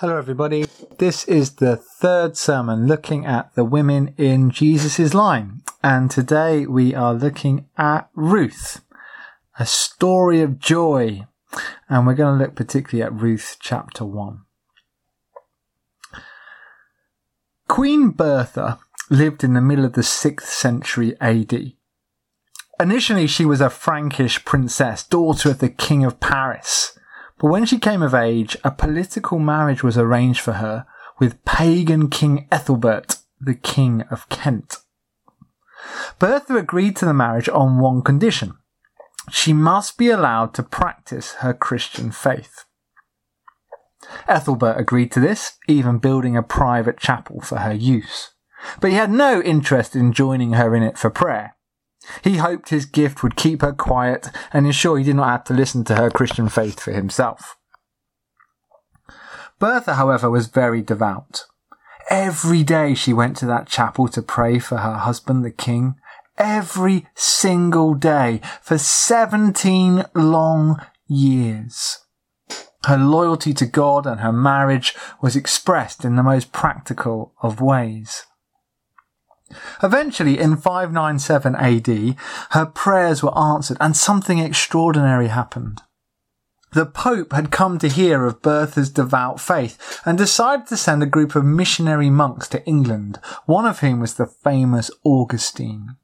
Hello, everybody. This is the third sermon looking at the women in Jesus' line. And today we are looking at Ruth, a story of joy. And we're going to look particularly at Ruth chapter 1. Queen Bertha lived in the middle of the 6th century AD. Initially, she was a Frankish princess, daughter of the King of Paris. But when she came of age, a political marriage was arranged for her with pagan King Ethelbert, the King of Kent. Bertha agreed to the marriage on one condition. She must be allowed to practice her Christian faith. Ethelbert agreed to this, even building a private chapel for her use. But he had no interest in joining her in it for prayer. He hoped his gift would keep her quiet and ensure he did not have to listen to her Christian faith for himself. Bertha, however, was very devout. Every day she went to that chapel to pray for her husband, the king. Every single day for 17 long years. Her loyalty to God and her marriage was expressed in the most practical of ways. Eventually, in 597 AD, her prayers were answered and something extraordinary happened. The Pope had come to hear of Bertha's devout faith and decided to send a group of missionary monks to England, one of whom was the famous Augustine.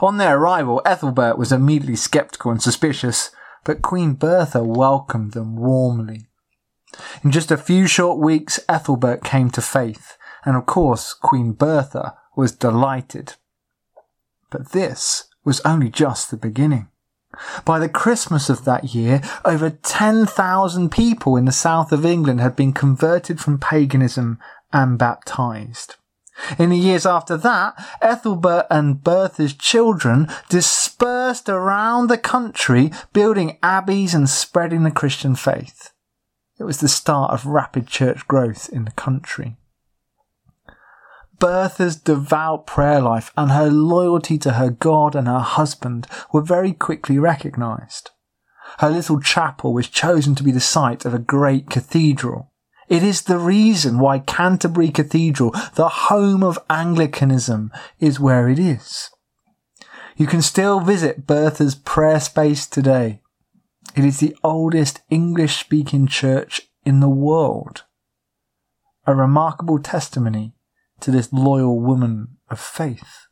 On their arrival, Ethelbert was immediately sceptical and suspicious, but Queen Bertha welcomed them warmly. In just a few short weeks, Ethelbert came to faith, and of course, Queen Bertha was delighted. But this was only just the beginning. By the Christmas of that year, over 10,000 people in the south of England had been converted from paganism and baptized. In the years after that, Ethelbert and Bertha's children dispersed around the country, building abbeys and spreading the Christian faith. It was the start of rapid church growth in the country. Bertha's devout prayer life and her loyalty to her God and her husband were very quickly recognized. Her little chapel was chosen to be the site of a great cathedral. It is the reason why Canterbury Cathedral, the home of Anglicanism, is where it is. You can still visit Bertha's prayer space today. It is the oldest English speaking church in the world. A remarkable testimony to this loyal woman of faith.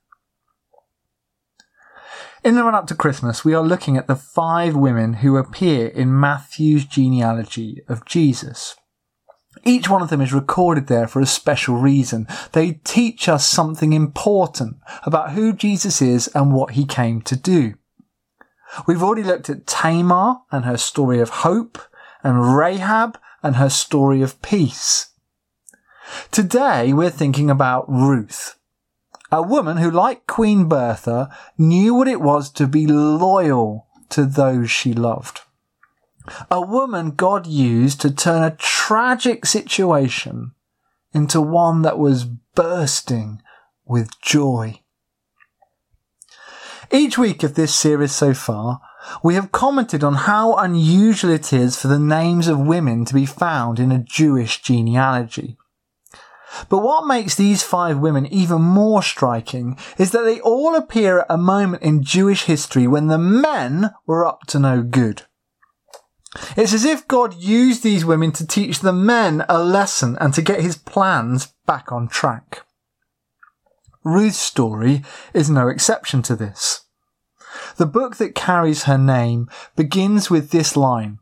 In the run up to Christmas, we are looking at the five women who appear in Matthew's genealogy of Jesus. Each one of them is recorded there for a special reason. They teach us something important about who Jesus is and what he came to do. We've already looked at Tamar and her story of hope and Rahab and her story of peace. Today we're thinking about Ruth, a woman who, like Queen Bertha, knew what it was to be loyal to those she loved. A woman God used to turn a tragic situation into one that was bursting with joy. Each week of this series so far, we have commented on how unusual it is for the names of women to be found in a Jewish genealogy. But what makes these five women even more striking is that they all appear at a moment in Jewish history when the men were up to no good. It's as if God used these women to teach the men a lesson and to get his plans back on track. Ruth's story is no exception to this. The book that carries her name begins with this line.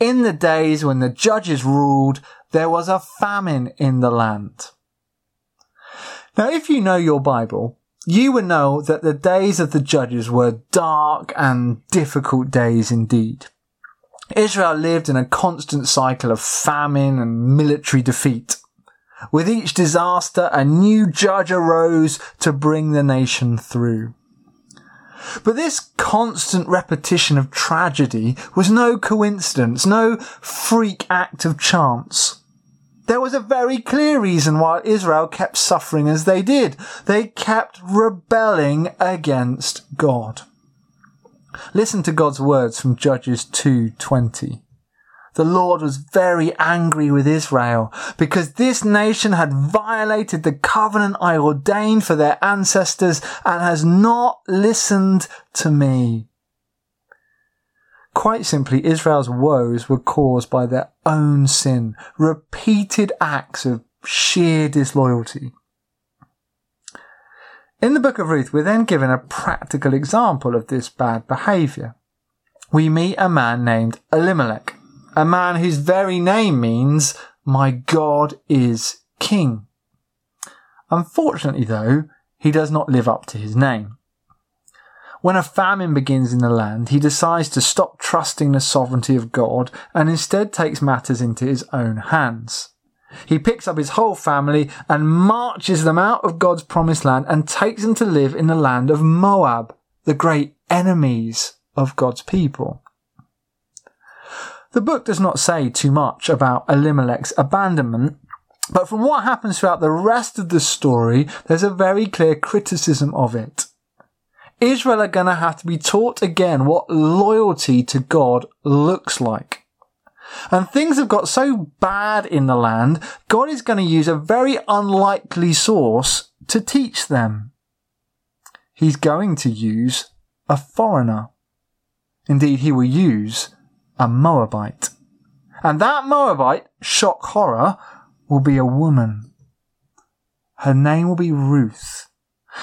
In the days when the judges ruled, there was a famine in the land. Now, if you know your Bible, you will know that the days of the judges were dark and difficult days indeed. Israel lived in a constant cycle of famine and military defeat. With each disaster, a new judge arose to bring the nation through. But this constant repetition of tragedy was no coincidence, no freak act of chance. There was a very clear reason why Israel kept suffering as they did. They kept rebelling against God. Listen to God's words from Judges 2:20. the Lord was very angry with Israel because this nation had violated the covenant I ordained for their ancestors and has not listened to me. Quite simply, Israel's woes were caused by their own sin, repeated acts of sheer disloyalty. In the book of Ruth, we're then given a practical example of this bad behaviour. We meet a man named Elimelech, a man whose very name means, My God is King. Unfortunately, though, he does not live up to his name. When a famine begins in the land, he decides to stop trusting the sovereignty of God and instead takes matters into his own hands. He picks up his whole family and marches them out of God's promised land and takes them to live in the land of Moab, the great enemies of God's people. The book does not say too much about Elimelech's abandonment, but from what happens throughout the rest of the story, there's a very clear criticism of it. Israel are going to have to be taught again what loyalty to God looks like. And things have got so bad in the land, God is going to use a very unlikely source to teach them. He's going to use a foreigner. Indeed, he will use a Moabite. And that Moabite, shock horror, will be a woman. Her name will be Ruth.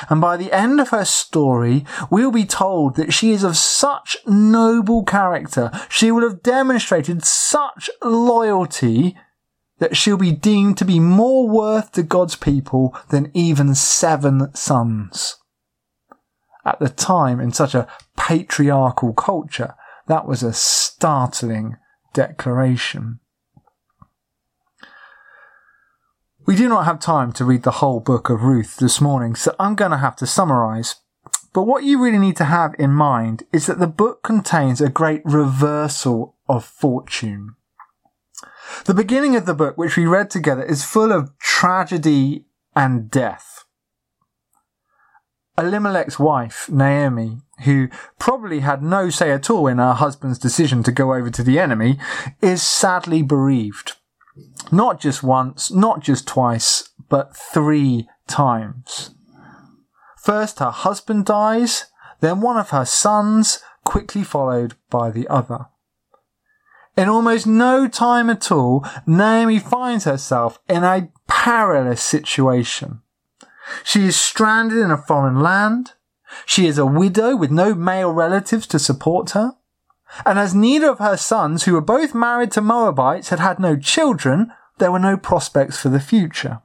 And by the end of her story, we'll be told that she is of such noble character, she will have demonstrated such loyalty that she'll be deemed to be more worth to God's people than even seven sons. At the time, in such a patriarchal culture, that was a startling declaration. We do not have time to read the whole book of Ruth this morning, so I'm going to have to summarize. But what you really need to have in mind is that the book contains a great reversal of fortune. The beginning of the book, which we read together, is full of tragedy and death. Elimelech's wife, Naomi, who probably had no say at all in her husband's decision to go over to the enemy, is sadly bereaved. Not just once, not just twice, but three times. First her husband dies, then one of her sons, quickly followed by the other. In almost no time at all, Naomi finds herself in a perilous situation. She is stranded in a foreign land. She is a widow with no male relatives to support her. And as neither of her sons, who were both married to Moabites, had had no children, there were no prospects for the future.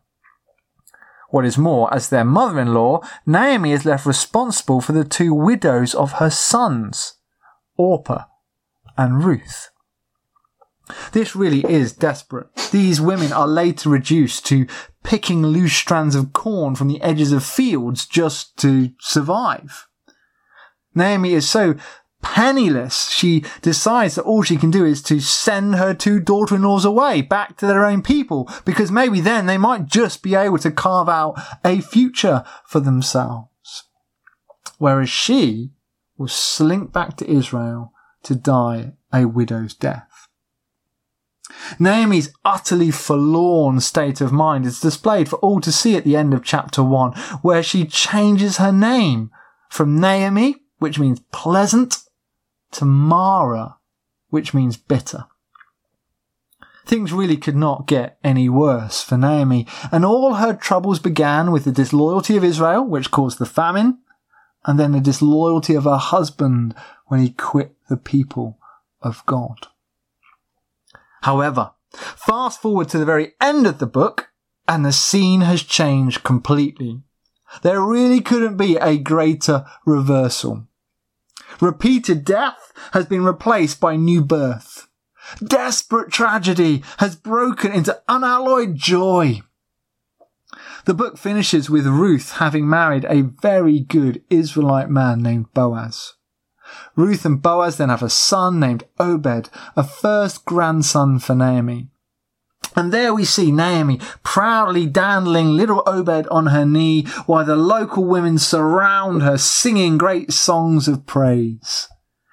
What is more, as their mother-in-law, Naomi is left responsible for the two widows of her sons, Orpah and Ruth. This really is desperate. These women are later reduced to picking loose strands of corn from the edges of fields just to survive. Naomi is so penniless, she decides that all she can do is to send her two daughter-in-laws away back to their own people because maybe then they might just be able to carve out a future for themselves. Whereas she will slink back to Israel to die a widow's death. Naomi's utterly forlorn state of mind is displayed for all to see at the end of chapter 1, where she changes her name from Naomi, which means pleasant, to Mara, which means bitter. Things really could not get any worse for Naomi, and all her troubles began with the disloyalty of Israel, which caused the famine, and then the disloyalty of her husband when he quit the people of God. However, fast forward to the very end of the book, and the scene has changed completely. There really couldn't be a greater reversal. Repeated death has been replaced by new birth. Desperate tragedy has broken into unalloyed joy. The book finishes with Ruth having married a very good Israelite man named Boaz. Ruth and Boaz then have a son named Obed, a first grandson for Naomi. And there we see Naomi proudly dandling little Obed on her knee while the local women surround her singing great songs of praise.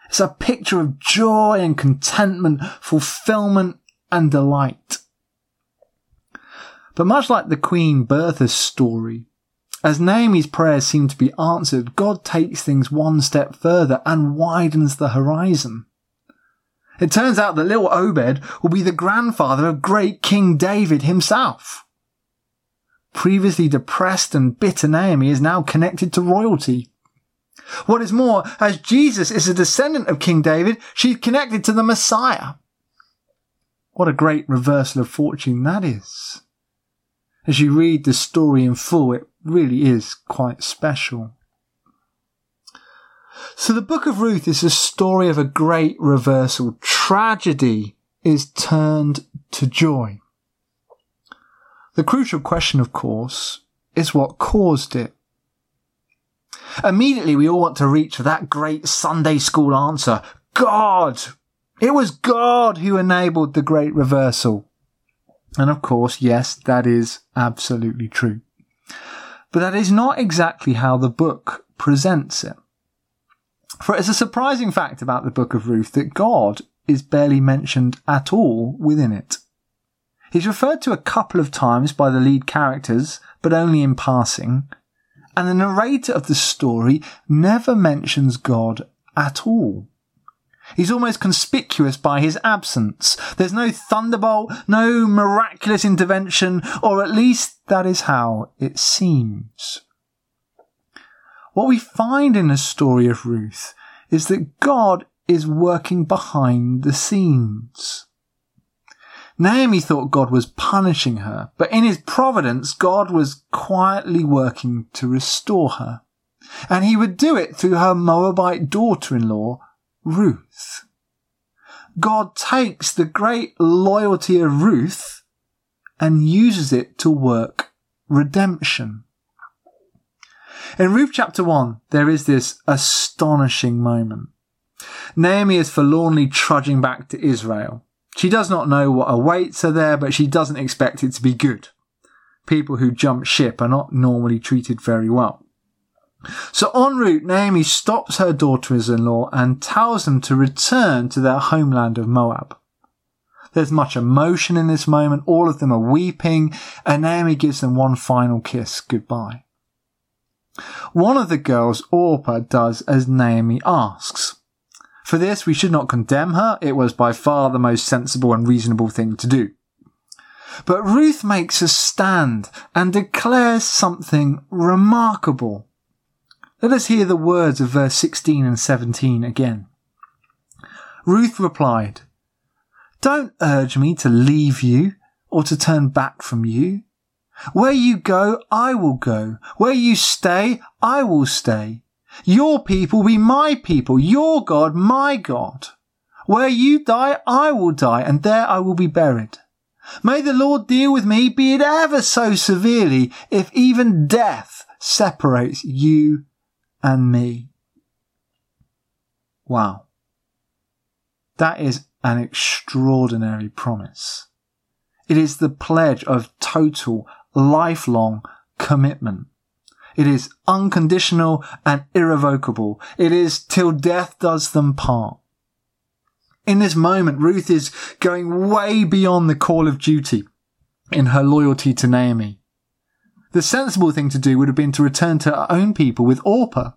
It's a picture of joy and contentment, fulfillment and delight. But much like the Queen Bertha's story, as Naomi's prayers seem to be answered, God takes things one step further and widens the horizon. It turns out that little Obed will be the grandfather of great King David himself. Previously depressed and bitter Naomi is now connected to royalty. What is more, as Jesus is a descendant of King David, she's connected to the Messiah. What a great reversal of fortune that is. As you read the story in full, it really is quite special. So the book of Ruth is a story of a great reversal. Tragedy is turned to joy. The crucial question, of course, is what caused it. Immediately we all want to reach for that great Sunday school answer. God! It was God who enabled the great reversal. And of course, yes, that is absolutely true. But that is not exactly how the book presents it. For it's a surprising fact about the book of Ruth that God is barely mentioned at all within it. He's referred to a couple of times by the lead characters, but only in passing, and the narrator of the story never mentions God at all. He's almost conspicuous by his absence. There's no thunderbolt, no miraculous intervention, or at least that is how it seems. What we find in the story of Ruth is that God is working behind the scenes. Naomi thought God was punishing her, but in his providence, God was quietly working to restore her. And he would do it through her Moabite daughter-in-law, Ruth. God takes the great loyalty of Ruth and uses it to work redemption. In Ruth chapter 1, there is this astonishing moment. Naomi is forlornly trudging back to Israel. She does not know what awaits her there, but she doesn't expect it to be good. People who jump ship are not normally treated very well. So en route, Naomi stops her daughters-in-law and tells them to return to their homeland of Moab. There's much emotion in this moment. All of them are weeping and Naomi gives them one final kiss goodbye. One of the girls, Orpah, does as Naomi asks. For this, we should not condemn her. It was by far the most sensible and reasonable thing to do. But Ruth makes a stand and declares something remarkable. Let us hear the words of verse 16 and 17 again. Ruth replied, Don't urge me to leave you or to turn back from you. Where you go, I will go. Where you stay, I will stay. Your people be my people, your God, my God. Where you die, I will die, and there I will be buried. May the Lord deal with me, be it ever so severely, if even death separates you and me. Wow. That is an extraordinary promise. It is the pledge of total, lifelong commitment. It is unconditional and irrevocable. It is till death does them part. In this moment, Ruth is going way beyond the call of duty in her loyalty to Naomi. The sensible thing to do would have been to return to her own people with Orpah.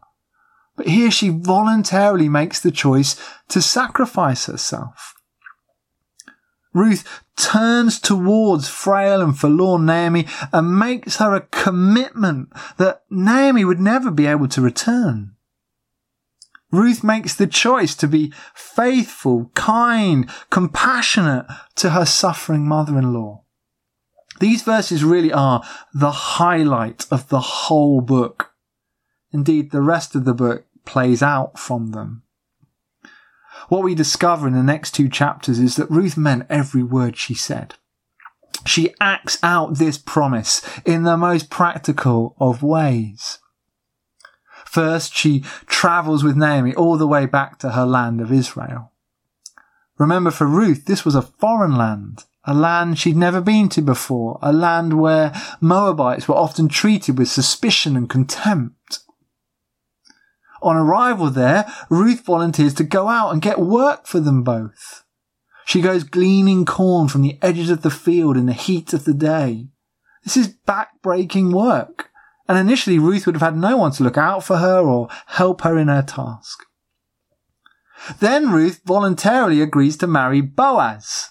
But here she voluntarily makes the choice to sacrifice herself. Ruth turns towards frail and forlorn Naomi and makes her a commitment that Naomi would never be able to return. Ruth makes the choice to be faithful, kind, compassionate to her suffering mother-in-law. These verses really are the highlight of the whole book. Indeed, the rest of the book plays out from them. What we discover in the next two chapters is that Ruth meant every word she said. She acts out this promise in the most practical of ways. First, she travels with Naomi all the way back to her land of Israel. Remember, for Ruth, this was a foreign land, a land she'd never been to before, a land where Moabites were often treated with suspicion and contempt. On arrival there, Ruth volunteers to go out and get work for them both. She goes gleaning corn from the edges of the field in the heat of the day. This is back-breaking work, and initially Ruth would have had no one to look out for her or help her in her task. Then Ruth voluntarily agrees to marry Boaz.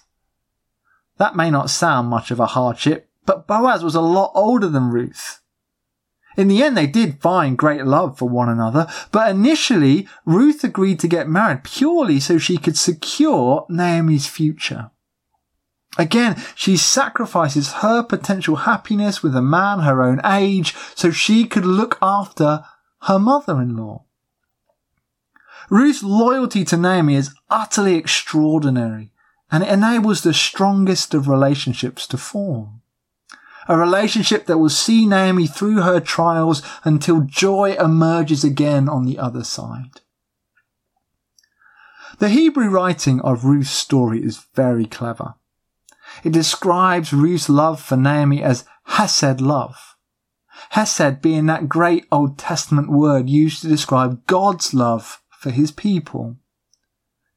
That may not sound much of a hardship, but Boaz was a lot older than Ruth. In the end, they did find great love for one another, but initially, Ruth agreed to get married purely so she could secure Naomi's future. Again, she sacrifices her potential happiness with a man her own age so she could look after her mother-in-law. Ruth's loyalty to Naomi is utterly extraordinary and it enables the strongest of relationships to form a relationship that will see Naomi through her trials until joy emerges again on the other side. The Hebrew writing of Ruth's story is very clever. It describes Ruth's love for Naomi as Hesed love. Hesed being that great Old Testament word used to describe God's love for his people.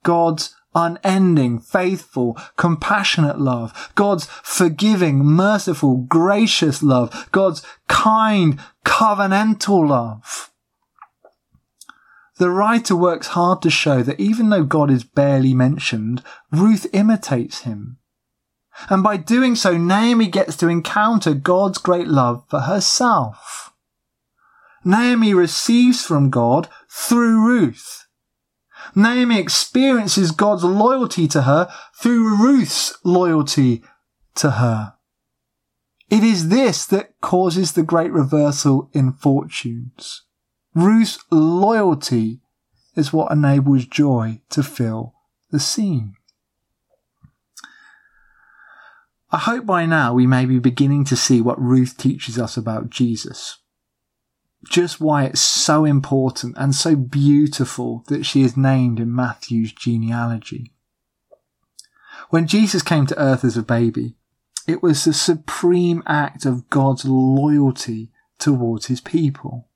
God's unending, faithful, compassionate love, God's forgiving, merciful, gracious love, God's kind, covenantal love. The writer works hard to show that even though God is barely mentioned, Ruth imitates him. And by doing so, Naomi gets to encounter God's great love for herself. Naomi receives from God through Ruth. Naomi experiences God's loyalty to her through Ruth's loyalty to her. It is this that causes the great reversal in fortunes. Ruth's loyalty is what enables joy to fill the scene. I hope by now we may be beginning to see what Ruth teaches us about Jesus just why it's so important and so beautiful that she is named in Matthew's genealogy. When Jesus came to earth as a baby, it was the supreme act of God's loyalty towards his people.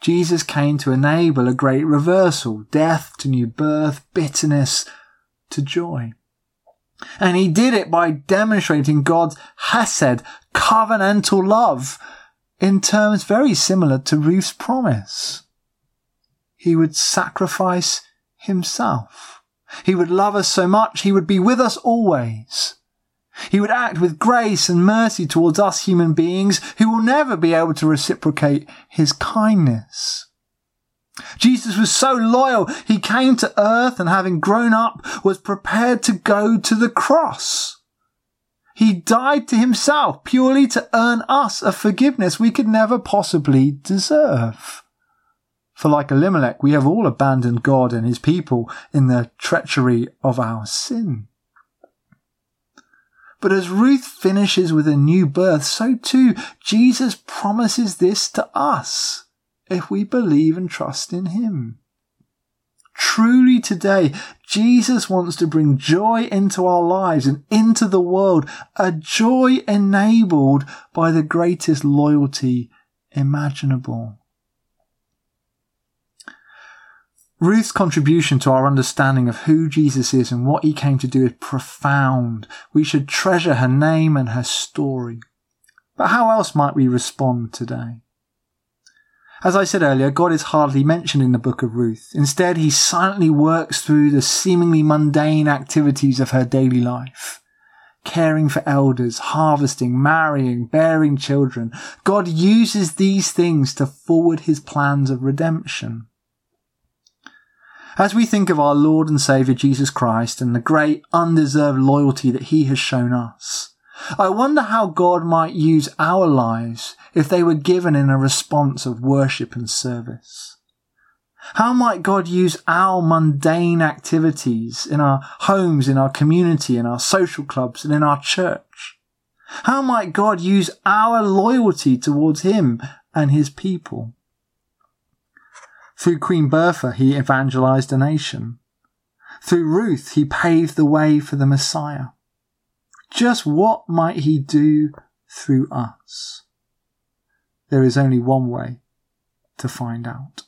Jesus came to enable a great reversal, death to new birth, bitterness to joy. And he did it by demonstrating God's hesed, covenantal love in terms very similar to Ruth's promise. He would sacrifice himself. He would love us so much, he would be with us always. He would act with grace and mercy towards us human beings who will never be able to reciprocate his kindness. Jesus was so loyal, he came to earth and having grown up was prepared to go to the cross. He died to himself purely to earn us a forgiveness we could never possibly deserve. For like Elimelech, we have all abandoned God and his people in the treachery of our sin. But as Ruth finishes with a new birth, so too Jesus promises this to us if we believe and trust in him. Truly today, Jesus wants to bring joy into our lives and into the world, a joy enabled by the greatest loyalty imaginable. Ruth's contribution to our understanding of who Jesus is and what he came to do is profound. We should treasure her name and her story. But how else might we respond today? As I said earlier, God is hardly mentioned in the book of Ruth. Instead, he silently works through the seemingly mundane activities of her daily life. Caring for elders, harvesting, marrying, bearing children. God uses these things to forward his plans of redemption. As we think of our Lord and Saviour Jesus Christ and the great undeserved loyalty that he has shown us, I wonder how God might use our lives if they were given in a response of worship and service. How might God use our mundane activities in our homes, in our community, in our social clubs, and in our church? How might God use our loyalty towards Him and His people? Through Queen Bertha, He evangelized a nation. Through Ruth, He paved the way for the Messiah. Just what might he do through us? There is only one way to find out.